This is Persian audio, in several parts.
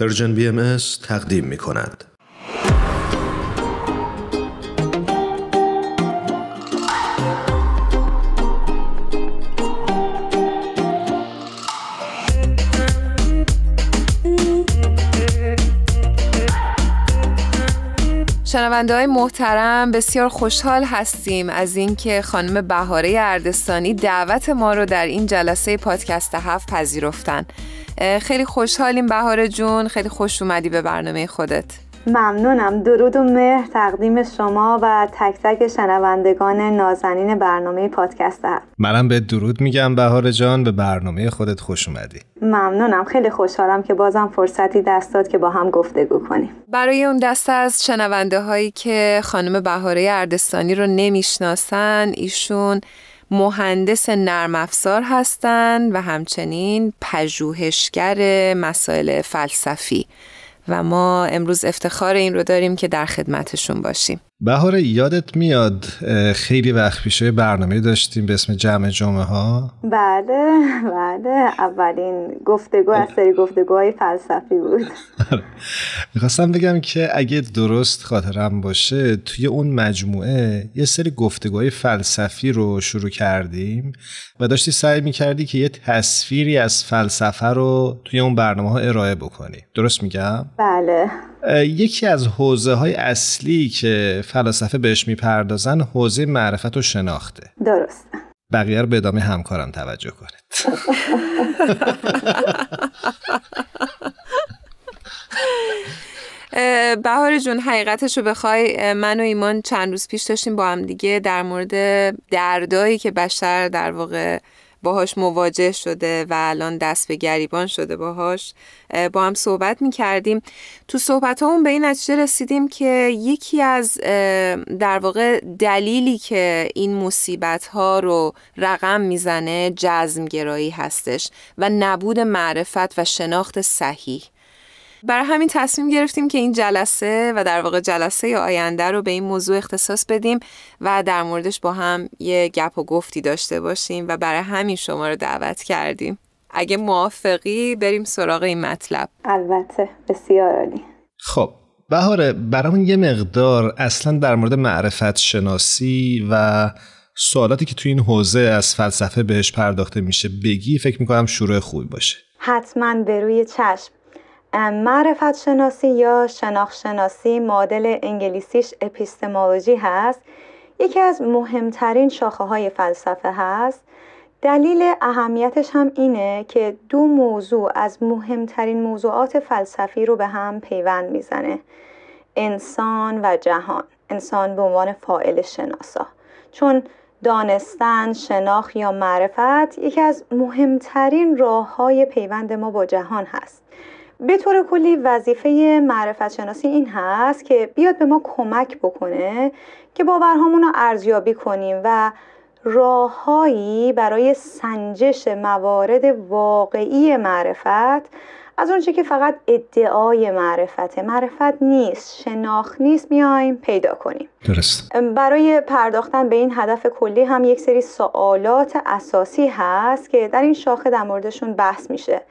پرژن بی ام تقدیم می کند. شنونده های محترم بسیار خوشحال هستیم از اینکه خانم بهاره اردستانی دعوت ما رو در این جلسه پادکست هفت پذیرفتن خیلی خوشحالیم بهار جون. خیلی خوش اومدی به برنامه خودت. ممنونم. درود و مهر تقدیم شما و تک تک شنوندگان نازنین برنامه پادکست هست. منم به درود میگم بهار جان. به برنامه خودت خوش اومدی. ممنونم. خیلی خوشحالم که بازم فرصتی دست داد که با هم گفتگو کنیم. برای اون دسته از شنونده هایی که خانم بهاره اردستانی رو نمی‌شناسن ایشون مهندس نرم افزار هستند و همچنین پژوهشگر مسائل فلسفی. و ما امروز افتخار این رو داریم که در خدمتشون باشیم. بهار یادت میاد خیلی وقت پیشه برنامه داشتیم به اسم جمع جمعه ها بله بله اولین گفتگو از سری گفتگوهای فلسفی بود. می‌خواستم بگم که اگه درست خاطرم باشه توی اون مجموعه یه سری گفتگوهای فلسفی رو شروع کردیم و داشتی سعی می‌کردی که یه تصویری از فلسفه رو توی اون برنامه ها ارائه بکنی درست میگم؟ بله یکی از حوزه های اصلی که فلاسفه بهش می‌پردازن حوزه معرفت و شناخته. درست. بقیه رو به ادامه همکارم توجه کنید. بهار جون حقیقتش رو بخوای من و ایمان چند روز پیش داشتیم با هم دیگه در مورد دردایی که بشر در واقع باهاش مواجه شده و الان دست به گریبان شده باهاش با هم صحبت می کردیم تو صحبت همون به این نتیجه رسیدیم که یکی از در واقع دلیلی که این مصیبت ها رو رقم می‌زنه جزم گرایی هستش و نبود معرفت و شناخت صحیح. برای همین تصمیم گرفتیم که این جلسه و در واقع جلسه آینده رو به این موضوع اختصاص بدیم و در موردش با هم یه گپ و گفتی داشته باشیم و برای همین شما رو دعوت کردیم. اگه موافقی بریم سراغ این مطلب. البته بسیار عالی. خب بهاره برامون یه مقدار اصلا در مورد معرفت شناسی و سوالاتی که توی این حوزه از فلسفه بهش پرداخته میشه بگی فکر می‌کنم شروع خوبی باشه. حتما به روی چشم. معرفت شناسی یا شناخت شناسی معادل انگلیسیش اپیستمولوژی هست. یکی از مهمترین شاخه های فلسفه هست. دلیل اهمیتش هم اینه که دو موضوع از مهمترین موضوعات فلسفی رو به هم پیوند می‌زنه. انسان و جهان. انسان به عنوان فائل شناسا. چون دانستن، شناخت یا معرفت یکی از مهمترین راه های پیوند ما با جهان هست. به طور کلی وظیفه معرفت شناسی این هست که بیاد به ما کمک بکنه که باورهامون رو ارزیابی کنیم و راههایی برای سنجش موارد واقعی معرفت از اونچه که فقط ادعای معرفته. معرفت نیست شناخت نیست میایم پیدا کنیم. درست. برای پرداختن به این هدف کلی هم یک سری سوالات اساسی هست که در این شاخه در موردشون بحث میشه.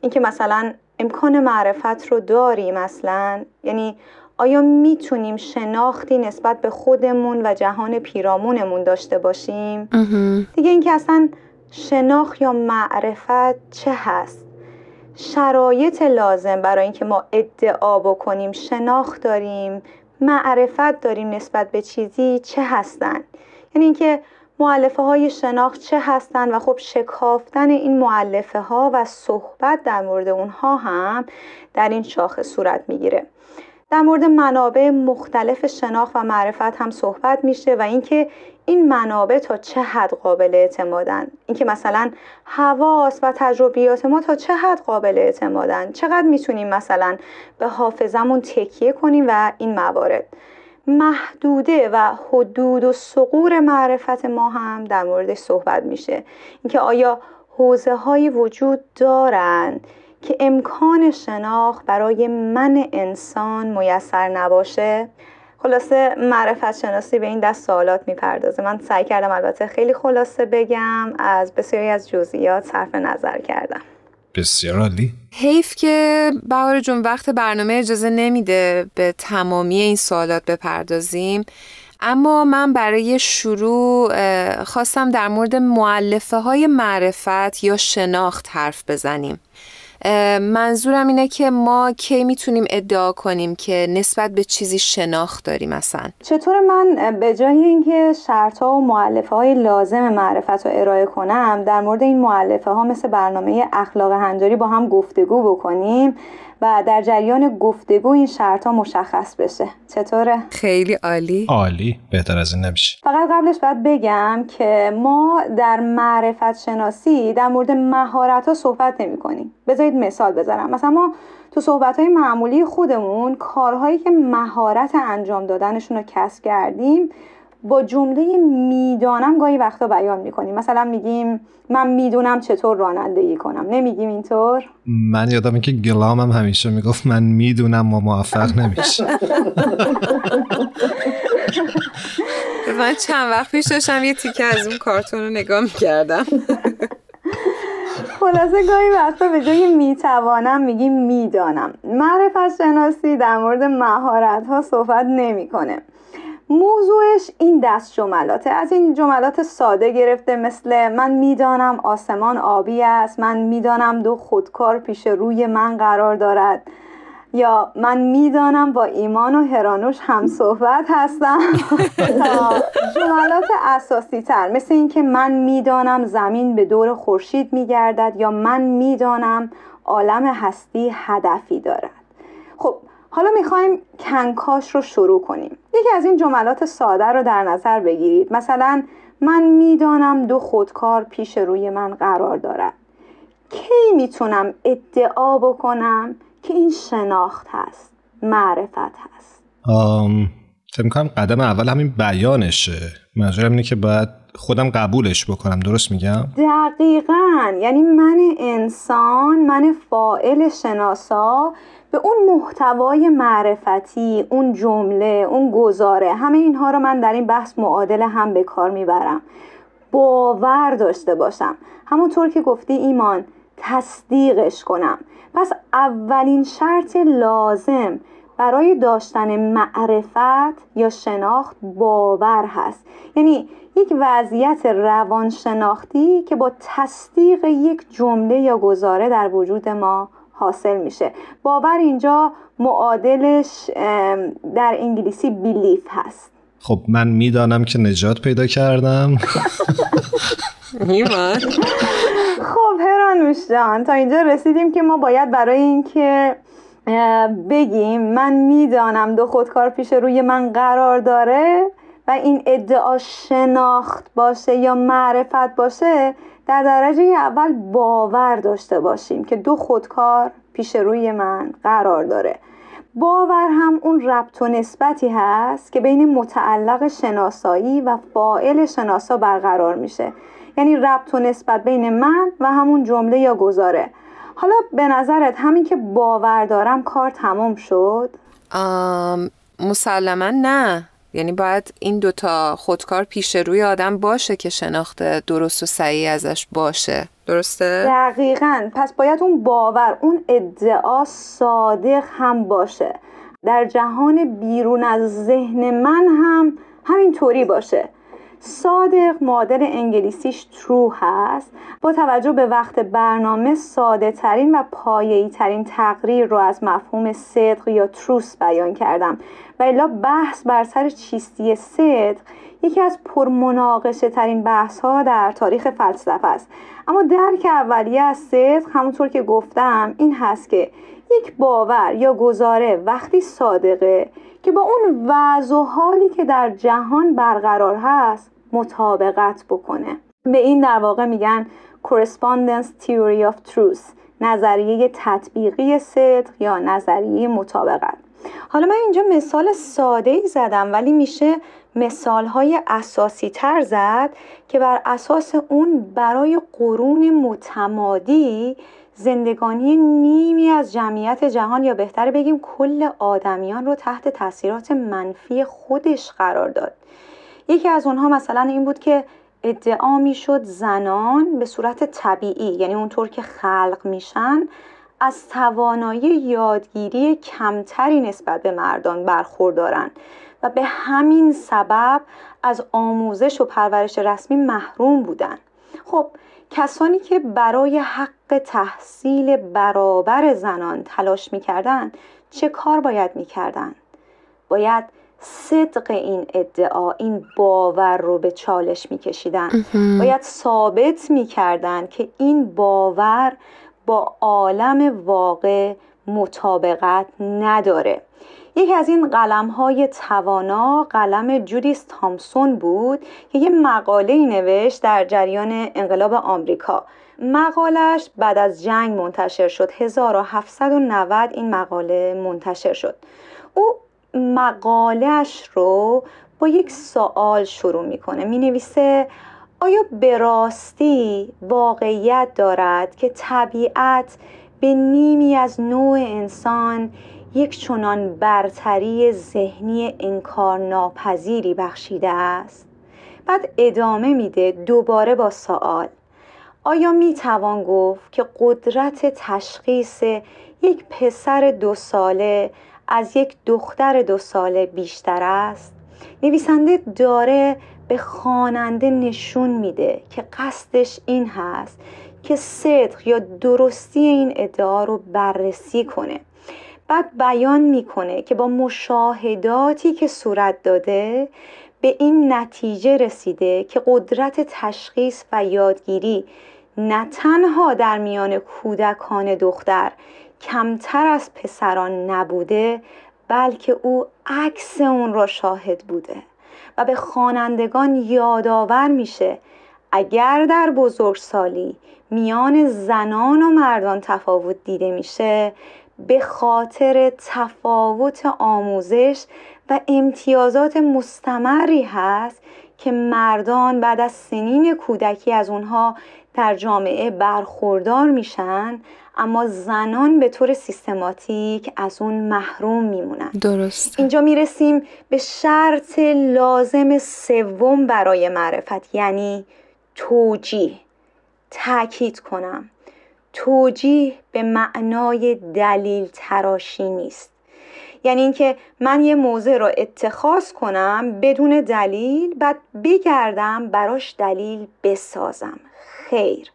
اینکه مثلا امکان معرفت رو داریم اصلا؟ یعنی آیا می‌تونیم شناختی نسبت به خودمون و جهان پیرامونمون داشته باشیم؟ دیگه اینکه اصلا شناخت یا معرفت چه هست؟ شرایط لازم برای اینکه ما ادعا بکنیم شناخت داریم معرفت داریم نسبت به چیزی چه هستن؟ یعنی اینکه معلفه های شناخت چه هستند و خب شکافتن این معلفه ها و صحبت در مورد اونها هم در این شاخه صورت می‌گیره. در مورد منابع مختلف شناخت و معرفت هم صحبت میشه و اینکه این منابع تا چه حد قابل اعتمادن اینکه مثلا حواس و تجربیات ما تا چه حد قابل اعتمادن چقدر می‌تونیم مثلا به حافظمون تکیه کنیم و این موارد. محدوده و حدود و سقور معرفت ما هم در موردش صحبت میشه. اینکه آیا حوزه های وجود دارند که امکان شناخت برای من انسان میسر نباشه؟ خلاصه معرفت شناسی به این دست سوالات می‌پردازه. من سعی کردم البته خیلی خلاصه بگم از بسیاری از جزئیات صرف نظر کردم. بسیار عالی. حیف که بهار جون وقت برنامه اجازه نمیده به تمامی این سوالات بپردازیم. اما من برای شروع خواستم در مورد معلفه های معرفت یا شناخت حرف بزنیم. منظورم اینه که ما کی می‌تونیم ادعا کنیم که نسبت به چیزی شناخت داریم مثلا چطور من به جای اینکه شرط ها و معلفه های لازم معرفت رو ارائه کنم در مورد این معلفه ها مثل برنامه اخلاق هنجاری با هم گفتگو بکنیم. و در جریان گفتگو این شرط ها مشخص بشه. چطوره؟ خیلی عالی. عالی. بهتر از این نمیشه. فقط قبلش باید بگم که ما در معرفت شناسی در مورد مهارت ها صحبت نمی کنیم بذارید مثال بزنم. مثلا ما تو صحبت های معمولی خودمون کارهایی که مهارت انجام دادنشون رو کسب کردیم با جمله می‌دانم گاهی وقتا بیان می‌کنیم. مثلا میگیم من می‌دونم چطور رانندگی کنم. نمیگیم اینطور؟ من یادم که گلامم همیشه می‌گفت من می‌دونم و موفق نمیشه من چند وقت پیش داشتم یه تیکه از اون کارتون رو نگاه می‌کردم. خلاصه گاهی وقتا به جای می‌توانم میگیم می‌دانم. معرفت شناسی در مورد مهارت ها صحبت نمی‌کنه. موضوعش این دست جملاته. از این جملات ساده گرفته مثل من می‌دانم آسمان آبی است من می‌دانم دو خودکار پیش روی من قرار دارد. یا من می‌دانم با ایمان و هرانوش هم صحبت هستم. جملات اساسی تر مثل اینکه من می‌دانم زمین به دور خورشید میگردد یا من می‌دانم عالم هستی هدفی دارد. خب حالا می‌خوایم کنکاش رو شروع کنیم. یکی از این جملات ساده رو در نظر بگیرید. مثلا من می‌دانم دو خودکار پیش روی من قرار دارد. کی می‌تونم ادعا بکنم که این شناخت هست معرفت هست؟ فکر کنم قدم اول همین بیانشه. منظورم اینه که باید خودم قبولش بکنم. درست میگم؟ دقیقا. یعنی من انسان من فائل شناسا به اون محتوای معرفتی اون جمله اون گزاره همه اینها رو من در این بحث معادل هم به کار می‌برم. باور داشته باشم. همونطور که گفتی ایمان تصدیقش کنم. پس اولین شرط لازم برای داشتن معرفت یا شناخت باور هست. یعنی یک وضعیت روانشناختی که با تصدیق یک جمله یا گزاره در وجود ما حاصل میشه. باور اینجا معادلش در انگلیسی بیلیف هست. خب من می‌دانم که نجات پیدا کردم. خب هرانوش جان تا اینجا رسیدیم که ما باید برای اینکه بگیم من می‌دانم دو خودکار پیش روی من قرار داره و این ادعا شناخت باشه یا معرفت باشه در درجه اول باور داشته باشیم که دو خودکار پیش روی من قرار داره. باور هم اون ربط و نسبتی هست که بین متعلق شناسایی و فائل شناسا برقرار میشه. یعنی ربط و نسبت بین من و همون جمله یا گذاره حالا به نظرت همین که باور دارم کار تمام شد؟ مسلما نه. یعنی باید این دوتا خودکار پیش روی آدم باشه که شناخت درست و صحیح ازش باشه. درسته؟ دقیقا. پس باید اون باور اون ادعا صادق هم باشه. در جهان بیرون از ذهن من هم همینطوری باشه. صادق معادل انگلیسیش ترو هست. با توجه به وقت برنامه ساده ترین و پایه‌ای ترین تقریر رو از مفهوم صدق یا تروس بیان کردم. و الا بحث بر سر چیستی صدق یکی از پرمناقشه ترین بحث ها در تاریخ فلسفه است. اما درک اولیه از صدق همونطور که گفتم این هست که یک باور یا گزاره وقتی صادقه که با اون وضع و حالی که در جهان برقرار هست مطابقت بکنه. به این در واقع میگن correspondence theory of truth نظریه تطبیقی صدق یا نظریه مطابقت. حالا من اینجا مثال ساده ای زدم ولی میشه مثال های اساسی تر زد که بر اساس اون برای قرون متمادی زندگانی نیمی از جمعیت جهان یا بهتر بگیم کل آدمیان رو تحت تاثیرات منفی خودش قرار داد. یکی از اونها مثلا این بود که ادعا می‌شد زنان به صورت طبیعی یعنی اونطور که خلق میشن از توانایی یادگیری کمتری نسبت به مردان برخوردارن و به همین سبب از آموزش و پرورش رسمی محروم بودن خب کسانی که برای حق تحصیل برابر زنان تلاش می‌کردن چه کار باید می‌کردن؟ باید صدق این ادعا این باور رو به چالش میکشیدن باید ثابت می‌کردن که این باور با عالم واقع مطابقت نداره. یکی از این قلم های توانا قلم جودیس تامسون بود که یه مقاله نوشت در جریان انقلاب آمریکا. مقالش بعد از جنگ منتشر شد. 1790 این مقاله منتشر شد. او مقالش رو با یک سوال شروع می‌کنه. می نویسه آیا به راستی واقعیت دارد که طبیعت به نیمی از نوع انسان یک چنان برتری ذهنی انکار ناپذیری بخشیده است؟ بعد ادامه میده دوباره با سوال. آیا می توان گفت که قدرت تشخیص یک پسر دو ساله از یک دختر دو ساله بیشتر است؟ نویسنده داره به خواننده نشون میده که قصدش این هست که صدق یا درستی این ادعا رو بررسی کنه. بعد بیان می‌کنه که با مشاهداتی که صورت داده به این نتیجه رسیده که قدرت تشخیص و یادگیری نه تنها در میان کودکان دختر کمتر از پسران نبوده بلکه او عکس اون را شاهد بوده. و به خوانندگان یادآور میشه. اگر در بزرگسالی میان زنان و مردان تفاوت دیده میشه به خاطر تفاوت آموزش و امتیازات مستمری هست که مردان بعد از سنین کودکی از اونها در جامعه برخوردار میشن اما زنان به طور سیستماتیک از اون محروم میمونن. درست اینجا می‌رسیم به شرط لازم سوم برای معرفت یعنی توجیه. تاکید کنم توجیه به معنای دلیل تراشی نیست. یعنی اینکه من یه موضع را اتخاذ کنم بدون دلیل بعد بگردم براش دلیل بسازم. خیر.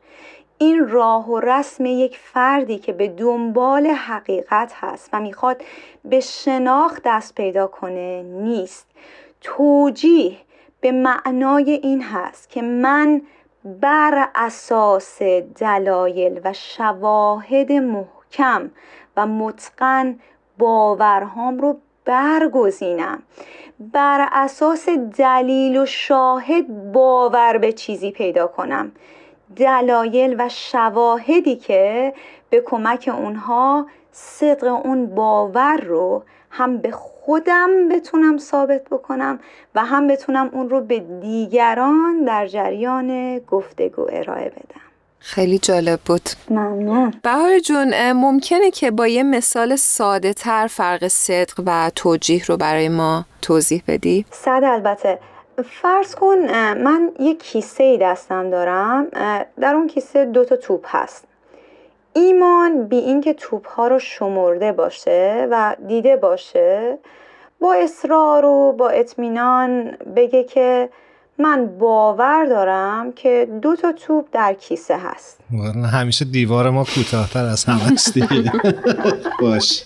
این راه و رسم یک فردی که به دنبال حقیقت هست و می‌خواد به شناخت دست پیدا کنه نیست. توجیه به معنای این هست که من بر اساس دلایل و شواهد محکم و متقن باورهام رو برگزینم. بر اساس دلیل و شاهد باور به چیزی پیدا کنم. دلایل و شواهدی که به کمک اونها صدق اون باور رو هم به خودم بتونم ثابت بکنم و هم بتونم اون رو به دیگران در جریان گفتگو ارائه بدم. خیلی جالب بود. ممنون. بهار جون ممکنه که با یه مثال ساده تر فرق صدق و توجیه رو برای ما توضیح بدی؟ صد البته. فرض کن من یک کیسه ای دستم دارم در اون کیسه دو تا توپ هست. ایمان بی اینکه توپ ها رو شمرده باشه و دیده باشه با اصرار و با اطمینان بگه که من باور دارم که دو تا توپ در کیسه هست. همیشه دیوار ما کوتاهتر از همه است باش.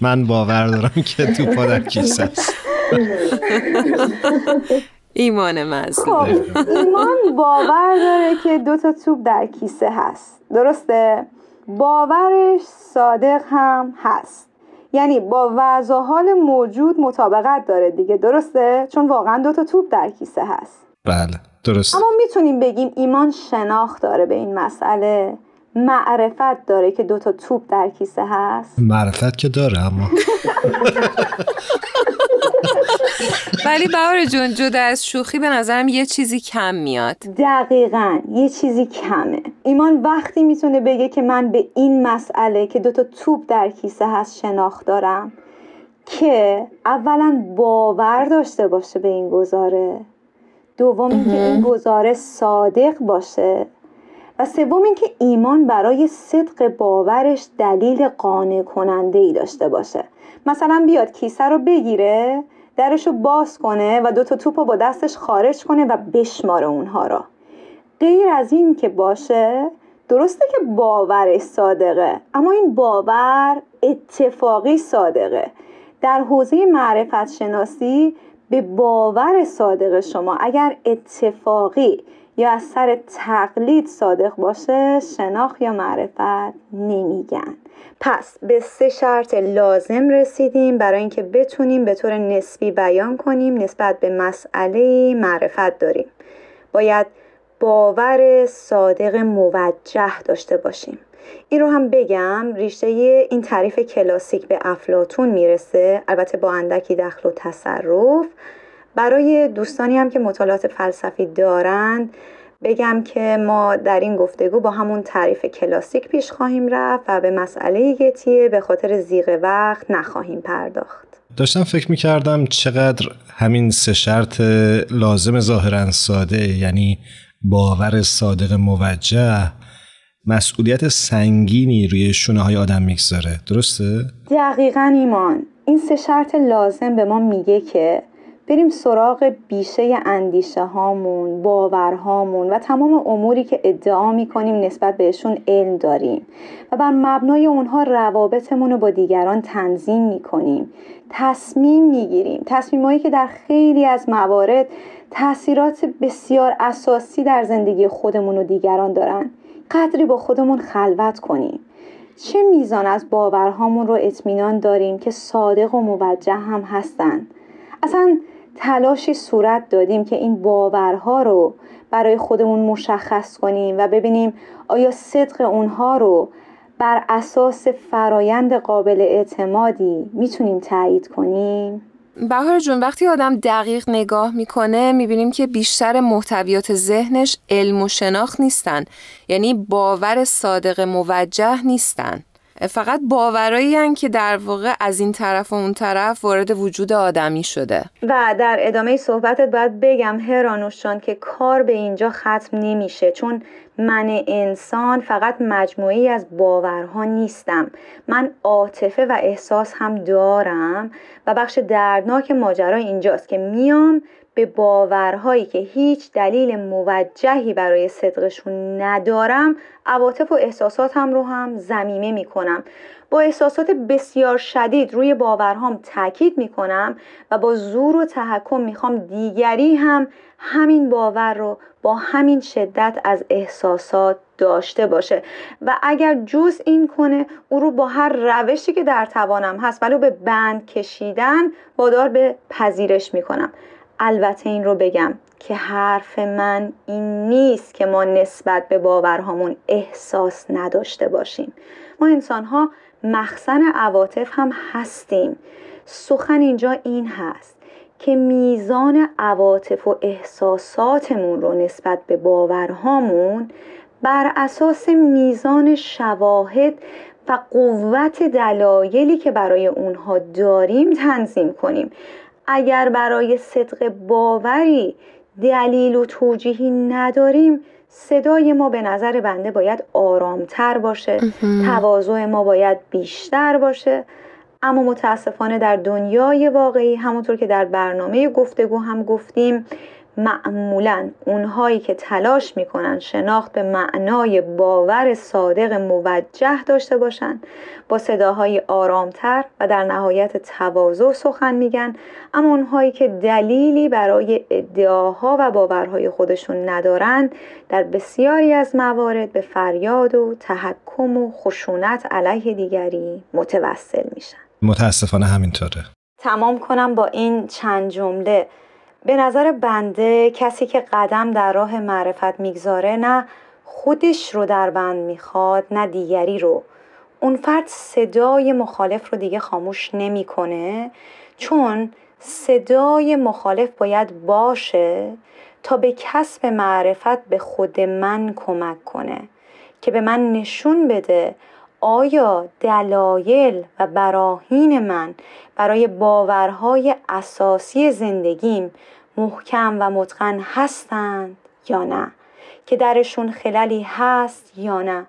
من باور دارم که توپ در کیسه هست. ایمان مظلوم. خب ایمان باور داره که دو تا توپ در کیسه هست. درسته؟ باورش صادق هم هست. یعنی با وضع حال موجود مطابقت داره دیگه. درسته؟ چون واقعا دو تا توپ در کیسه هست. بله درست اما می‌تونیم بگیم ایمان شناخت داره به این مسئله. معرفت داره که دو تا توپ در کیسه هست؟ معرفت که داره اما. ولی بهار جون جدا از شوخی به نظرم یه چیزی کم میاد. دقیقا یه چیزی کمه. ایمان وقتی می‌تونه بگه که من به این مسئله که دوتا توپ در کیسه هست شناخت دارم که اولا باور داشته باشه به این گزاره. دوم اینکه این گزارش صادق باشه. و سوم اینکه ایمان برای صدق باورش دلیل قانع کننده ای داشته باشه. مثلا بیاد کیسه رو بگیره درش رو باز کنه و دوتا توپ رو با دستش خارج کنه و بشماره اونها را غیر از این که باشه درسته که باور صادقه اما این باور اتفاقی صادقه. در حوزه معرفت شناسی به باور صادق شما اگر اتفاقی یا از سر تقلید صادق باشه شناخت یا معرفت نمیگن. پس به سه شرط لازم رسیدیم برای اینکه بتونیم به طور نسبی بیان کنیم نسبت به مسئله معرفت داریم. باید باور صادق موجه داشته باشیم. این رو هم بگم ریشه این تعریف کلاسیک به افلاتون می‌رسه البته با اندکی دخل و تصرف. برای دوستانی هم که مطالعات فلسفی دارند بگم که ما در این گفتگو با همون تعریف کلاسیک پیش خواهیم رفت و به مسئله گتیه به خاطر زیغ وقت نخواهیم پرداخت. داشتم فکر می‌کردم چقدر همین سه شرط لازم ظاهرا ساده یعنی باور صادق موجه مسئولیت سنگینی روی شونه های آدم می‌گذاره. درسته؟ دقیقا ایمان. این سه شرط لازم به ما میگه که بریم سراغ بیشه اندیشه هامون باورهامون و تمام اموری که ادعا می‌کنیم نسبت بهشون علم داریم. و بر مبنای اونها روابطمون رو با دیگران تنظیم می‌کنیم. تصمیم می‌گیریم. تصمیمهایی که در خیلی از موارد تاثیرات بسیار اساسی در زندگی خودمون و دیگران دارن. قدری با خودمون خلوت کنیم. چه میزان از باورهامون رو اطمینان داریم که صادق و موجه هم هستن؟ اصلا تلاشی صورت دادیم که این باورها رو برای خودمون مشخص کنیم و ببینیم آیا صدق اونها رو بر اساس فرایند قابل اعتمادی می‌تونیم تایید کنیم؟ بهار جون وقتی آدم دقیق نگاه می‌کنه می‌بینیم که بیشتر محتویات ذهنش علم و شناخت نیستن یعنی باور صادق موجه نیستن فقط باورایی که در واقع از این طرف و اون طرف وارد وجود آدمی شده. و در ادامه صحبتت باید بگم هرانوشان که کار به اینجا ختم نمیشه چون من انسان فقط مجموعی از باورها نیستم. من عاطفه و احساس هم دارم و بخش دردناک ماجرا اینجاست که میام به باورهایی که هیچ دلیل موجهی برای صدقشون ندارم عواطف و احساساتم رو هم زمیمه می‌کنم. با احساسات بسیار شدید روی باورهام تاکید می‌کنم و با زور و تحکم می‌خوام دیگری هم همین باور رو با همین شدت از احساسات داشته باشه. و اگر جز این کنه او رو با هر روشی که در توانم هست ولی به بند کشیدن وادار به پذیرش می‌کنم. البته این رو بگم که حرف من این نیست که ما نسبت به باورهامون احساس نداشته باشیم. ما انسان ها مخزن عواطف هم هستیم. سخن اینجا این هست که میزان عواطف و احساساتمون رو نسبت به باورهامون بر اساس میزان شواهد و قوت دلایلی که برای اونها داریم تنظیم کنیم. اگر برای صدق باوری دلیل و توجیهی نداریم صدای ما به نظر بنده باید آرامتر باشه. تواضع ما باید بیشتر باشه. اما متاسفانه در دنیای واقعی همونطور که در برنامه گفتگو هم گفتیم معمولا اونهایی که تلاش می‌کنن شناخت به معنای باور صادق موجه داشته باشن با صداهای آرامتر و در نهایت تواضع سخن میگن. اما اونهایی که دلیلی برای ادعاها و باورهای خودشون ندارن در بسیاری از موارد به فریاد و تحکم و خشونت علیه دیگری متوسل میشن. متاسفانه همینطوره. تمام کنم با این چند جمله. به نظر بنده کسی که قدم در راه معرفت می‌گذاره نه خودش رو در بند می‌خواد نه دیگری رو. اون فرد صدای مخالف رو دیگه خاموش نمی‌کنه چون صدای مخالف باید باشه تا به کسب معرفت به خود من کمک کنه که به من نشون بده آیا دلایل و براهین من برای باورهای اساسی زندگیم محکم و متقن هستند یا نه؟ که درشون خللی هست یا نه؟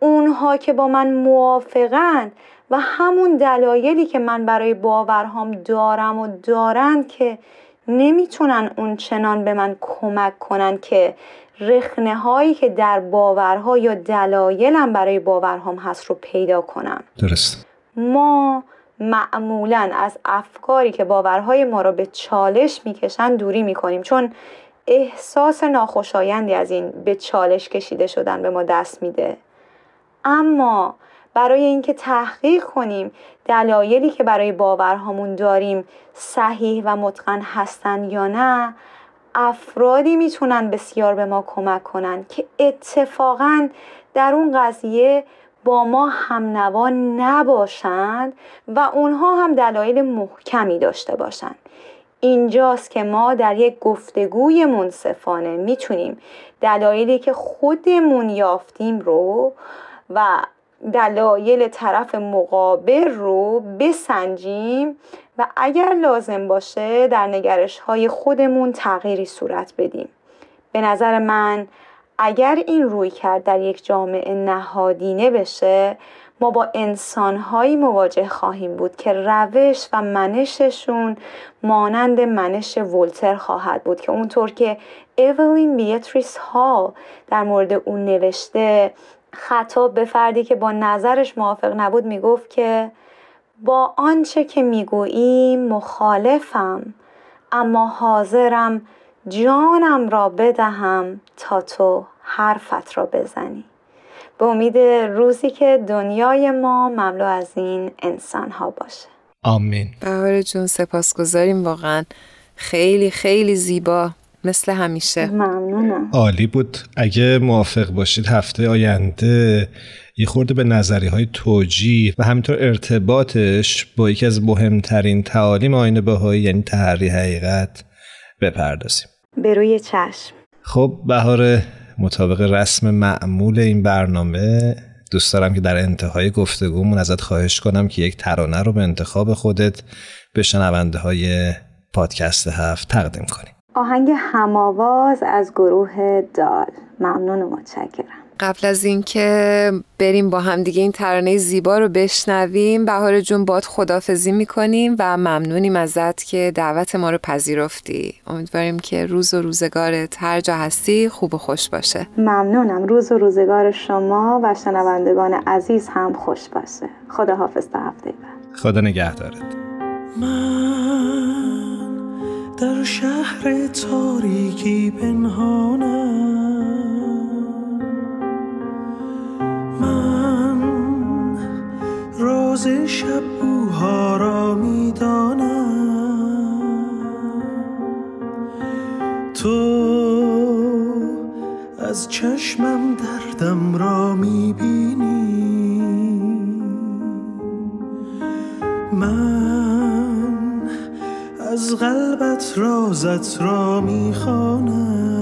اونها که با من موافقند و همون دلایلی که من برای باورهام دارم و دارند که نمی‌تونن اون چنان به من کمک کنن که رخنه هایی که در باورها یا دلایلم برای باورهام هست رو پیدا کنم. درست. ما معمولا از افکاری که باورهای ما را به چالش می‌کشن دوری می‌کنیم چون احساس ناخوشایندی از این به چالش کشیده شدن به ما دست میده. اما برای اینکه تحقیق کنیم دلایلی که برای باورهامون داریم صحیح و متقن هستن یا نه افرادی می‌تونن بسیار به ما کمک کنن که اتفاقا در اون قضیه با ما هم نوا نباشند و اونها هم دلایل محکمی داشته باشند. اینجاست که ما در یک گفتگوی منصفانه می‌تونیم دلایلی که خودمون یافتیم رو و دلایل طرف مقابل رو بسنجیم و اگر لازم باشه در نگرش های خودمون تغییری صورت بدیم. به نظر من اگر این روی کرد در یک جامعه نهادینه بشه ما با انسانهایی مواجه خواهیم بود که روش و منششون مانند منش ولتر خواهد بود که اونطور که اولین بیتریس هال در مورد اون نوشته خطاب به فردی که با نظرش موافق نبود می‌گفت که با آنچه که می‌گویی مخالفم اما حاضرم جانم را بدهم تا تو حرفت را بزنی. به امید روزی که دنیای ما مملو از این انسان ها باشه. آمین. بهار جون سپاسگزاریم واقعا. خیلی خیلی زیبا. مثل همیشه. ممنونم. عالی بود. اگه موافق باشید هفته آینده یه خورده به نظری های توجیه و همینطور ارتباطش با یکی از مهمترین تعالیم آین بهایی یعنی تحری حقیقت بپردازیم. به روی چشم. خب بهار مطابق رسم معمول این برنامه دوست دارم که در انتهای گفتگومون ازت خواهش کنم که یک ترانه رو به انتخاب خودت به شنونده های پادکست هفت تقدیم کنی. آهنگ هماواز از گروه دال. ممنون و متشکرم. قبل از اینکه بریم با هم دیگه این ترانه زیبا رو بشنویم بهار جون باد خدافزی می‌کنیم و ممنونیم ازت که دعوت ما رو پذیرفتی. امیدواریم که روز و روزگارت هر جا هستی خوب و خوش باشه. ممنونم. روز و روزگار شما و شنوندگان عزیز هم خوش باشه. خدا حافظ تا هفته بعد. خدا نگهدارت. من در شهر تاریکی پنهانم. من راز شب بوها را می‌دانم. تو از چشمم دردم را می‌بینی. قلبت رازت را می‌خوانم.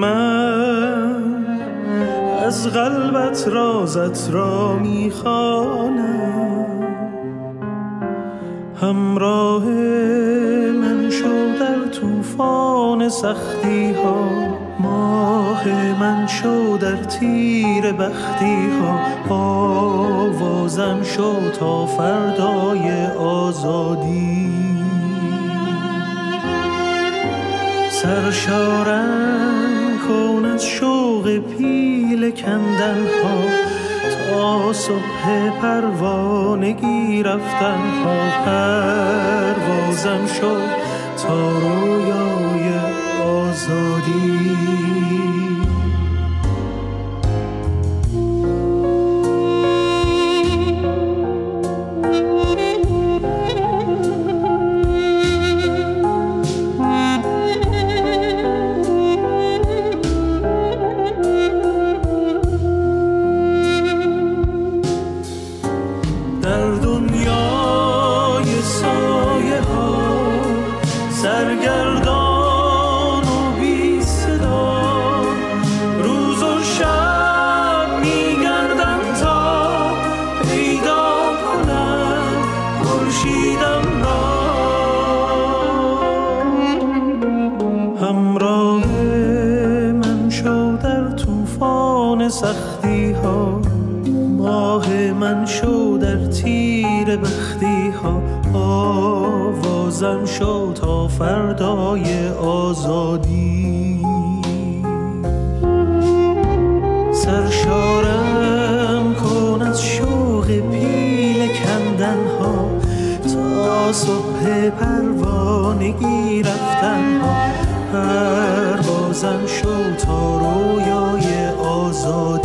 من از قلبت رازت را می‌خوانم. همراه من شو در طوفان سختی ها ماه من شو در تیر بختی ها آوازم شو تا فردای آزادی. سرشارم از شوق پیل کندن ها تا صبح پروانگی رفتن ها پروازم شو تا رویای آزادی شو تا فردای آزادی. سرشارم کن از شوق پیل کندن ها تا صبح پروانگی رفتن ها پروازم شو تا رویای آزادی.